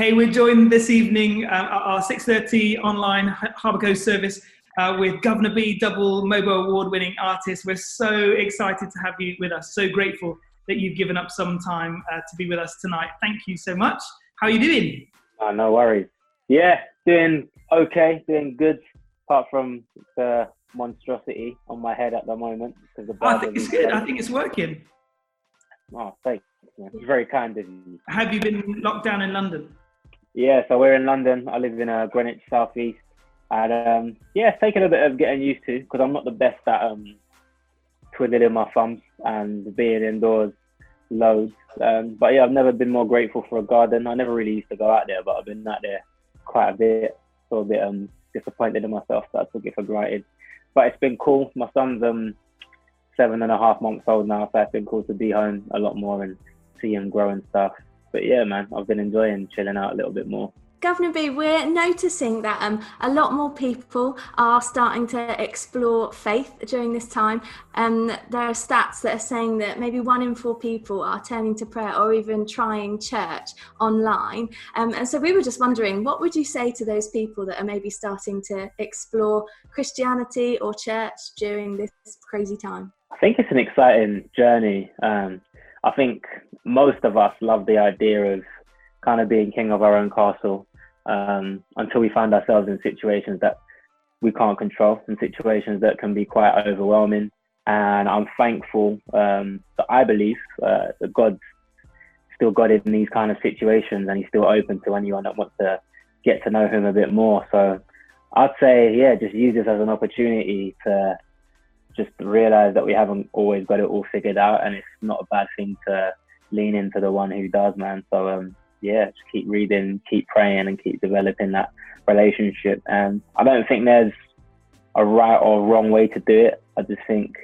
Hey, we're joined this evening uh, at our 6.30 online Harbour Coast service uh, with Guvna B, double MOBO award-winning artist. We're so excited to have you with us. So grateful that you've given up some time uh, to be with us tonight. Thank you so much. How are you doing? Oh, no worries. Yeah, doing okay, doing good, apart from the monstrosity on my head at the moment. Because the I think it's good. I think it's working. Oh, thanks. It's very kind of you. Have you been locked down in London? Yeah, so we're in London. I live in uh, Greenwich Southeast, and um, yeah, it's taken a bit of getting used to because I'm not the best at um, twiddling my thumbs and being indoors loads. Um, but yeah, I've never been more grateful for a garden. I never really used to go out there, but I've been out there quite a bit. So a bit um, disappointed in myself that I took it for granted. But it's been cool. My son's um, seven and a half months old now, so it's been cool to be home a lot more and see him grow and stuff. But yeah, man, I've been enjoying chilling out a little bit more. Guvna B, we're noticing that um, a lot more people are starting to explore faith during this time. Um, there are stats that are saying that maybe one in four people are turning to prayer or even trying church online. Um, and so we were just wondering, what would you say to those people that are maybe starting to explore Christianity or church during this crazy time? I think it's an exciting journey. Um, I think most of us love the idea of kind of being king of our own castle um, until we find ourselves in situations that we can't control, in situations that can be quite overwhelming. And I'm thankful um, that I believe uh, that God's still God in these kind of situations, and He's still open to anyone that wants to get to know Him a bit more. So I'd say, yeah, just use this as an opportunity to just realize that we haven't always got it all figured out, and it's not a bad thing to lean into the one who does, man. So um, yeah, just keep reading, keep praying, and keep developing that relationship. And I don't think there's a right or wrong way to do it. I just think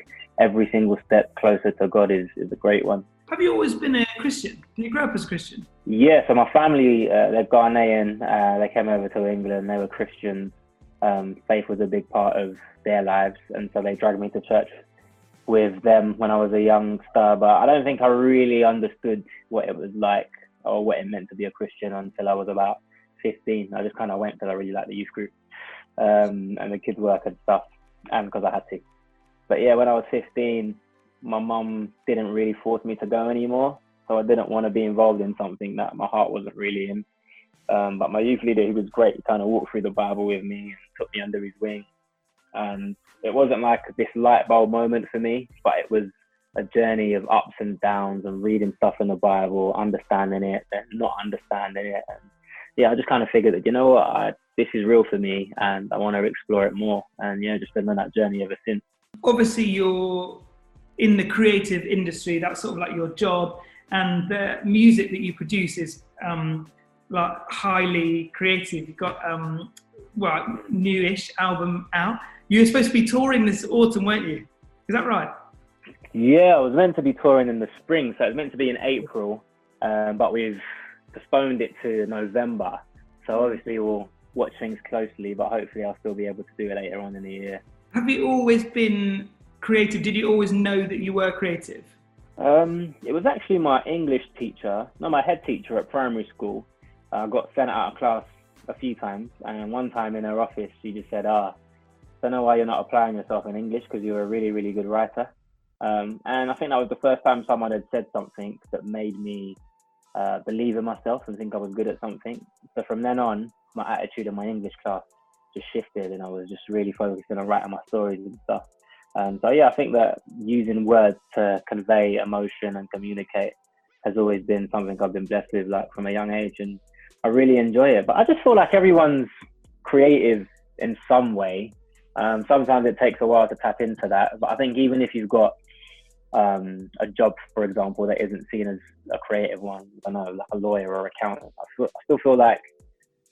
every single step closer to God is, is a great one. Have you always been a Christian? Did you grow up as a Christian? Yeah, so my family, uh, they're Ghanaian. Uh, they came over to England. They were Christians. Um, faith was a big part of their lives, and so they dragged me to church with them when I was a youngster. But I don't think I really understood what it was like or what it meant to be a Christian until I was about 15. I just kind of went because I really liked the youth group um, and the kids' work and stuff, and because I had to. But yeah, when I was 15, my mum didn't really force me to go anymore. So I didn't want to be involved in something that my heart wasn't really in. Um, but my youth leader, he was great. He kind of walked through the Bible with me and took me under his wing. And it wasn't like this light bulb moment for me, but it was a journey of ups and downs and reading stuff in the Bible, understanding it, and not understanding it. And yeah, I just kind of figured that, you know what, I, this is real for me and I want to explore it more. And yeah, just been on that journey ever since. Obviously, you're in the creative industry, that's sort of like your job. And the music that you produce is um, like highly creative. You've got, um, well, newish album out. You were supposed to be touring this autumn, weren't you? Is that right? Yeah, I was meant to be touring in the spring, so it was meant to be in April, um, but we've postponed it to November. So obviously we'll watch things closely, but hopefully I'll still be able to do it later on in the year. Have you always been creative? Did you always know that you were creative? Um, it was actually my English teacher, not my head teacher at primary school. I got sent out of class a few times, and one time in her office, she just said, "Ah, I don't know why you're not applying yourself in English because you're a really, really good writer." Um, and I think that was the first time someone had said something that made me uh, believe in myself and think I was good at something. So from then on, my attitude in my English class just shifted, and I was just really focusing on writing my stories and stuff. Um, so yeah, I think that using words to convey emotion and communicate has always been something I've been blessed with, like from a young age, and I really enjoy it. But I just feel like everyone's creative in some way. Um, sometimes it takes a while to tap into that, but I think even if you've got um, a job, for example, that isn't seen as a creative one. I don't know, like a lawyer or accountant. I, feel, I still feel like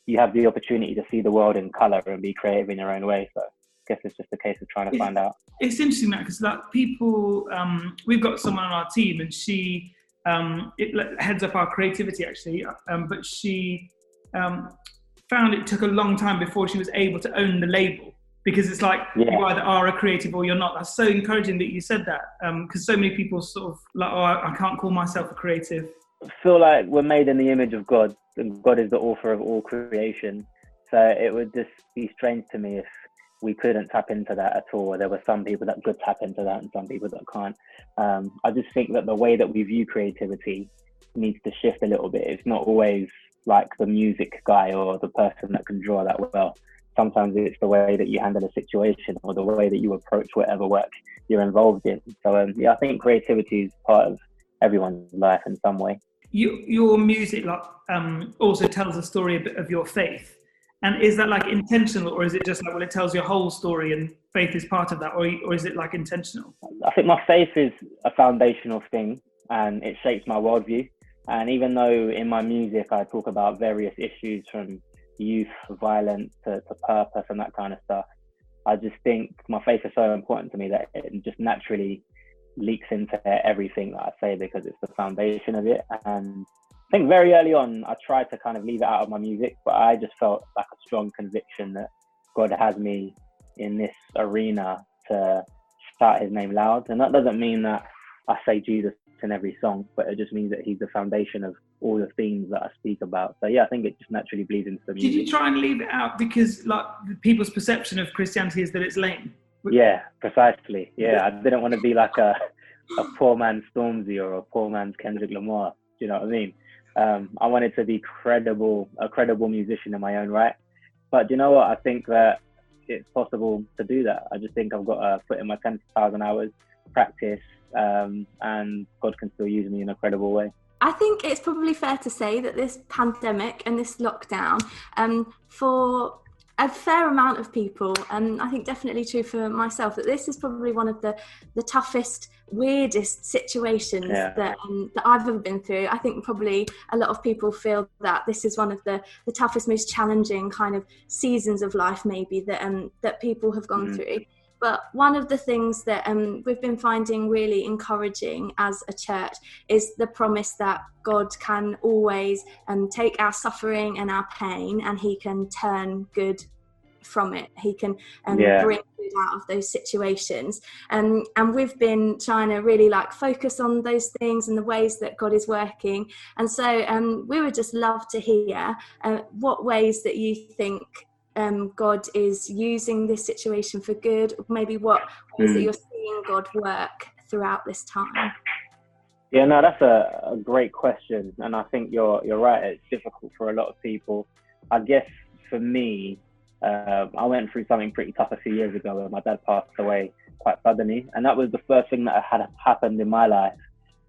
you have the opportunity to see the world in color and be creative in your own way. So I guess it's just a case of trying to find out. It's interesting that because like people, um, we've got someone on our team and she um, it heads up our creativity actually, um, but she um, found it took a long time before she was able to own the label because it's like yeah. you either are a creative or you're not. That's so encouraging that you said that because um, so many people sort of like, oh, I, I can't call myself a creative. I feel like we're made in the image of God, and God is the author of all creation. So it would just be strange to me if we couldn't tap into that at all. There were some people that could tap into that and some people that can't. Um, I just think that the way that we view creativity needs to shift a little bit. It's not always like the music guy or the person that can draw that well. Sometimes it's the way that you handle a situation or the way that you approach whatever work you're involved in. So um, yeah, I think creativity is part of everyone's life in some way. You, your music like, um, also tells a story a bit of your faith. And is that like intentional, or is it just like well, it tells your whole story, and faith is part of that, or or is it like intentional? I think my faith is a foundational thing, and it shapes my worldview. And even though in my music I talk about various issues from youth violence to, to purpose and that kind of stuff, I just think my faith is so important to me that it just naturally leaks into everything that I say because it's the foundation of it. And I think very early on, I tried to kind of leave it out of my music, but I just felt like a strong conviction that God has me in this arena to shout his name loud. And that doesn't mean that I say Jesus in every song, but it just means that he's the foundation of all the themes that I speak about. So yeah, I think it just naturally bleeds into the music. Did you try and leave it out because like people's perception of Christianity is that it's lame? Yeah, precisely. Yeah, I didn't want to be like a a poor man's Stormzy or a poor man's Kendrick Lamar. Do you know what I mean? Um, I wanted to be credible, a credible musician in my own right. But you know what? I think that it's possible to do that. I just think I've got to put in my 10,000 hours, practice, um, and God can still use me in a credible way. I think it's probably fair to say that this pandemic and this lockdown, um, for a fair amount of people, and I think definitely true for myself, that this is probably one of the, the toughest, weirdest situations yeah. that um, that I've ever been through. I think probably a lot of people feel that this is one of the, the toughest, most challenging kind of seasons of life, maybe that um, that people have gone mm. through. But one of the things that um, we've been finding really encouraging as a church is the promise that God can always um, take our suffering and our pain and He can turn good from it. He can um, yeah. bring good out of those situations. Um, and we've been trying to really like focus on those things and the ways that God is working. And so um, we would just love to hear uh, what ways that you think um, God is using this situation for good? Maybe what ways mm. that you're seeing God work throughout this time? Yeah, no, that's a, a, great question, and I think you're you're right. It's difficult for a lot of people. I guess for me, uh, I went through something pretty tough a few years ago where my dad passed away quite suddenly, and that was the first thing that had happened in my life,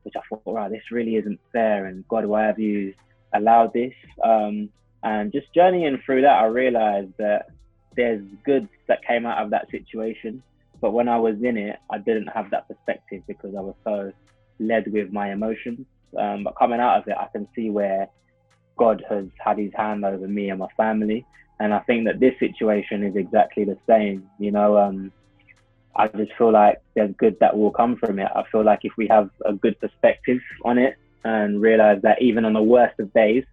which I thought, wow, this really isn't fair, and God, why have you allowed this? Um, and just journeying through that, I realized that there's good that came out of that situation. But when I was in it, I didn't have that perspective because I was so led with my emotions. Um, but coming out of it, I can see where God has had his hand over me and my family. And I think that this situation is exactly the same. You know, um, I just feel like there's good that will come from it. I feel like if we have a good perspective on it and realize that even on the worst of days,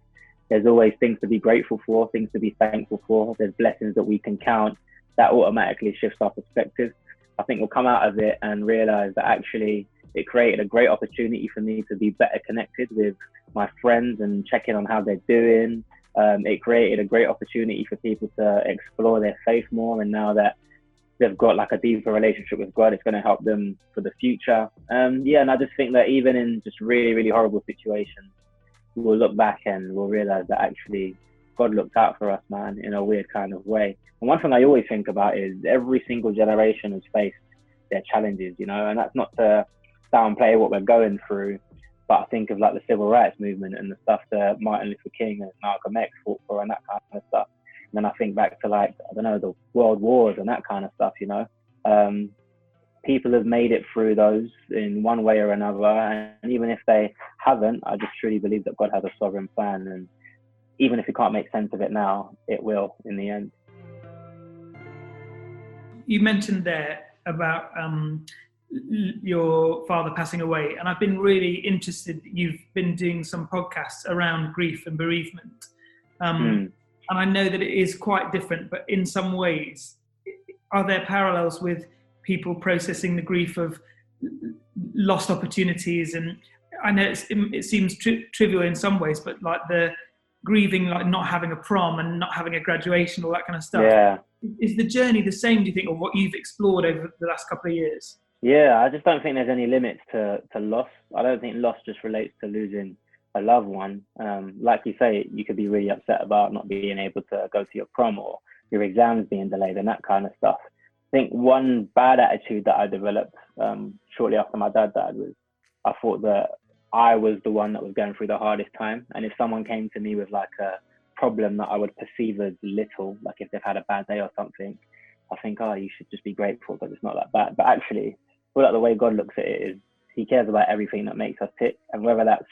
there's always things to be grateful for, things to be thankful for. There's blessings that we can count. That automatically shifts our perspective. I think we'll come out of it and realize that actually it created a great opportunity for me to be better connected with my friends and checking on how they're doing. Um, it created a great opportunity for people to explore their faith more. And now that they've got like a deeper relationship with God, it's going to help them for the future. Um, yeah, and I just think that even in just really, really horrible situations, we'll look back and we'll realize that actually God looked out for us, man, in a weird kind of way. And one thing I always think about is every single generation has faced their challenges, you know, and that's not to downplay what we're going through, but I think of like the civil rights movement and the stuff that Martin Luther King and Malcolm X fought for and that kind of stuff. And then I think back to like, I don't know, the world wars and that kind of stuff, you know. Um, people have made it through those in one way or another. And even if they haven't, I just truly believe that God has a sovereign plan. And even if we can't make sense of it now, it will in the end. You mentioned there about um, your father passing away, and I've been really interested. You've been doing some podcasts around grief and bereavement. Um, mm. And I know that it is quite different, but in some ways, are there parallels with people processing the grief of lost opportunities and I know it seems tri- trivial in some ways, but like the grieving like not having a prom and not having a graduation, all that kind of stuff. Yeah. Is the journey the same? Do you think, or what you've explored over the last couple of years? Yeah, I just don't think there's any limits to, to loss. I don't think loss just relates to losing a loved one. Um, like you say, you could be really upset about not being able to go to your prom or your exams being delayed and that kind of stuff. I think one bad attitude that I developed um, shortly after my dad died was I thought that I was the one that was going through the hardest time. And if someone came to me with like a problem that I would perceive as little, like if they've had a bad day or something, I think, oh, you should just be grateful because it's not that bad. But actually, well, like the way God looks at it is He cares about everything that makes us tick, and whether that's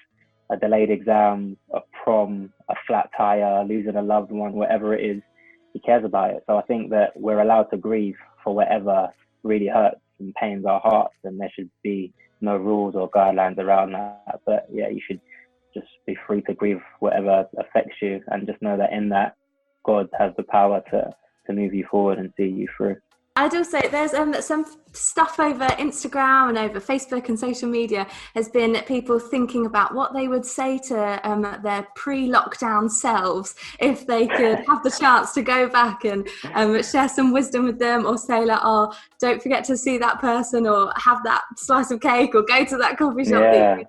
a delayed exam, a prom, a flat tire, losing a loved one, whatever it is, He cares about it. So I think that we're allowed to grieve for whatever really hurts and pains our hearts, and there should be no rules or guidelines around that. But yeah, you should just be free to grieve whatever affects you, and just know that in that, God has the power to to move you forward and see you through. I'd also there's um, some stuff over Instagram and over Facebook and social media has been people thinking about what they would say to um, their pre-lockdown selves if they could have the chance to go back and um, share some wisdom with them, or say like, "Oh, don't forget to see that person, or have that slice of cake, or go to that coffee shop." Yeah.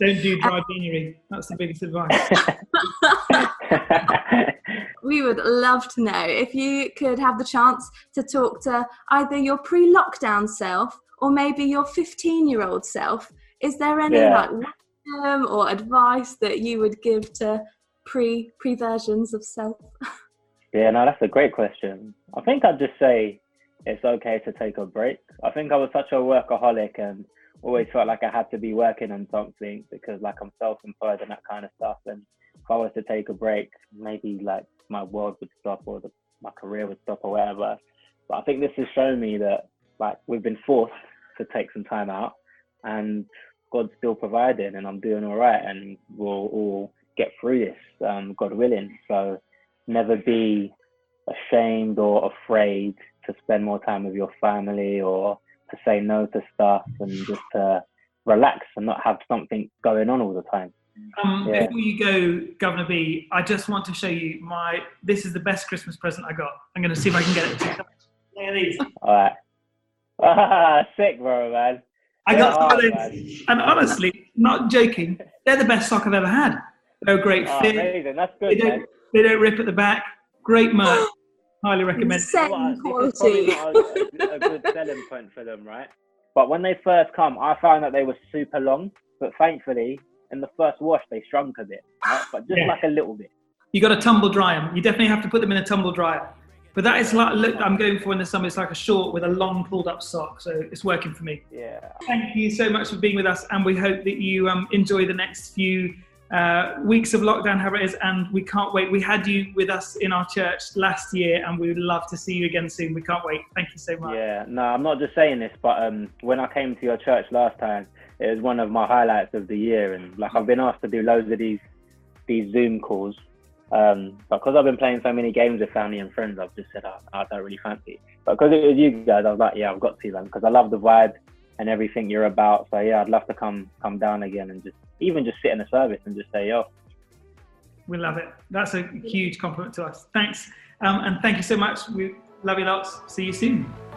Don't do uh, dry January. That's the biggest advice. we would love to know if you could have the chance to talk to either your pre-lockdown self or maybe your 15-year-old self. Is there any Yeah. like wisdom or advice that you would give to pre pre versions of self? Yeah, no, that's a great question. I think I'd just say it's okay to take a break. I think I was such a workaholic and always felt like I had to be working on something because like I'm self-employed and that kind of stuff. And if I was to take a break, maybe like my world would stop or the, my career would stop or whatever. But I think this has shown me that like we've been forced to take some time out and God's still providing and I'm doing all right and we'll all get through this, um, God willing. So never be ashamed or afraid to spend more time with your family or to say no to stuff and just to relax and not have something going on all the time. Um, Yeah. Before you go, Guvna B, I just want to show you my. This is the best Christmas present I got. I'm going to see if I can get it. Look at these. All right. Ah, sick, bro, man. I got some of They're those, hard, man. and honestly, not joking, they're the best sock I've ever had. They're great Oh, fit. amazing. That's They good, man. don't, they don't rip at the back. Great merch. Highly recommend. Insane Well, this quality. a, a good selling point for them, right? But when they first come, I found that they were super long. But thankfully, in the first wash, they shrunk a bit, right? but just Yeah. like a little bit. You got to tumble dry them. You definitely have to put them in a tumble dryer. But that is like look, I'm going for in the summer. It's like a short with a long pulled up sock, so it's working for me. Yeah. Thank you so much for being with us, and we hope that you um, enjoy the next few uh, weeks of lockdown, however it is. And we can't wait. We had you with us in our church last year, and we would love to see you again soon. We can't wait. Thank you so much. Yeah, no, I'm not just saying this, but um, when I came to your church last time, it was one of my highlights of the year, and like I've been asked to do loads of these these Zoom calls, um, but because I've been playing so many games with family and friends, I've just said "Oh, I don't really fancy. it." But because it was you guys, I was like, yeah, I've got to, man, because I love the vibe and everything you're about. So yeah, I'd love to come come down again and just even just sit in the service and just say, yo, We love it. That's a huge compliment to us. Thanks, um, and thank you so much. We love you lots. See you soon.